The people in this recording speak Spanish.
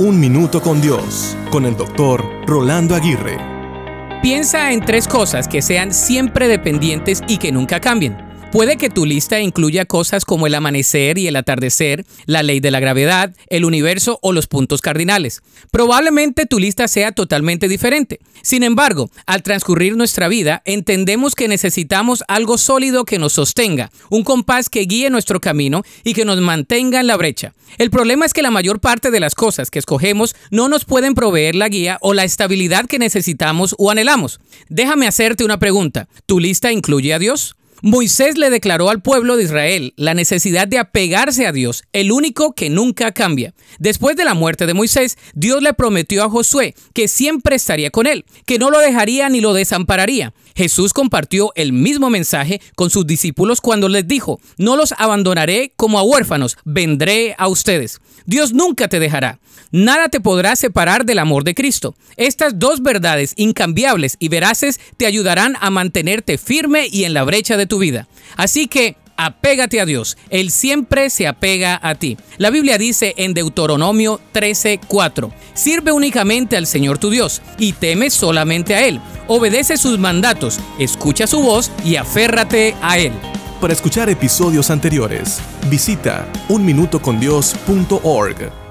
Un Minuto con Dios, con el doctor Rolando Aguirre. Piensa en tres cosas que sean siempre dependientes y que nunca cambien. Puede que tu lista incluya cosas como el amanecer y el atardecer, la ley de la gravedad, el universo o los puntos cardinales. Probablemente tu lista sea totalmente diferente. Sin embargo, al transcurrir nuestra vida, entendemos que necesitamos algo sólido que nos sostenga, un compás que guíe nuestro camino y que nos mantenga en la brecha. El problema es que la mayor parte de las cosas que escogemos no nos pueden proveer la guía o la estabilidad que necesitamos o anhelamos. Déjame hacerte una pregunta. ¿Tu lista incluye a Dios? Moisés le declaró al pueblo de Israel la necesidad de apegarse a Dios, el único que nunca cambia. Después de la muerte de Moisés, Dios le prometió a Josué que siempre estaría con él, que no lo dejaría ni lo desampararía. Jesús compartió el mismo mensaje con sus discípulos cuando les dijo, no los abandonaré como a huérfanos, vendré a ustedes. Dios nunca te dejará. Nada te podrá separar del amor de Cristo. Estas dos verdades incambiables y veraces te ayudarán a mantenerte firme y en la brecha de tu vida. Así que apégate a Dios. Él siempre se apega a ti. La Biblia dice en Deuteronomio 13:4, sirve únicamente al Señor tu Dios y teme solamente a Él. Obedece sus mandatos, escucha su voz y aférrate a Él. Para escuchar episodios anteriores, visita unminutocondios.org.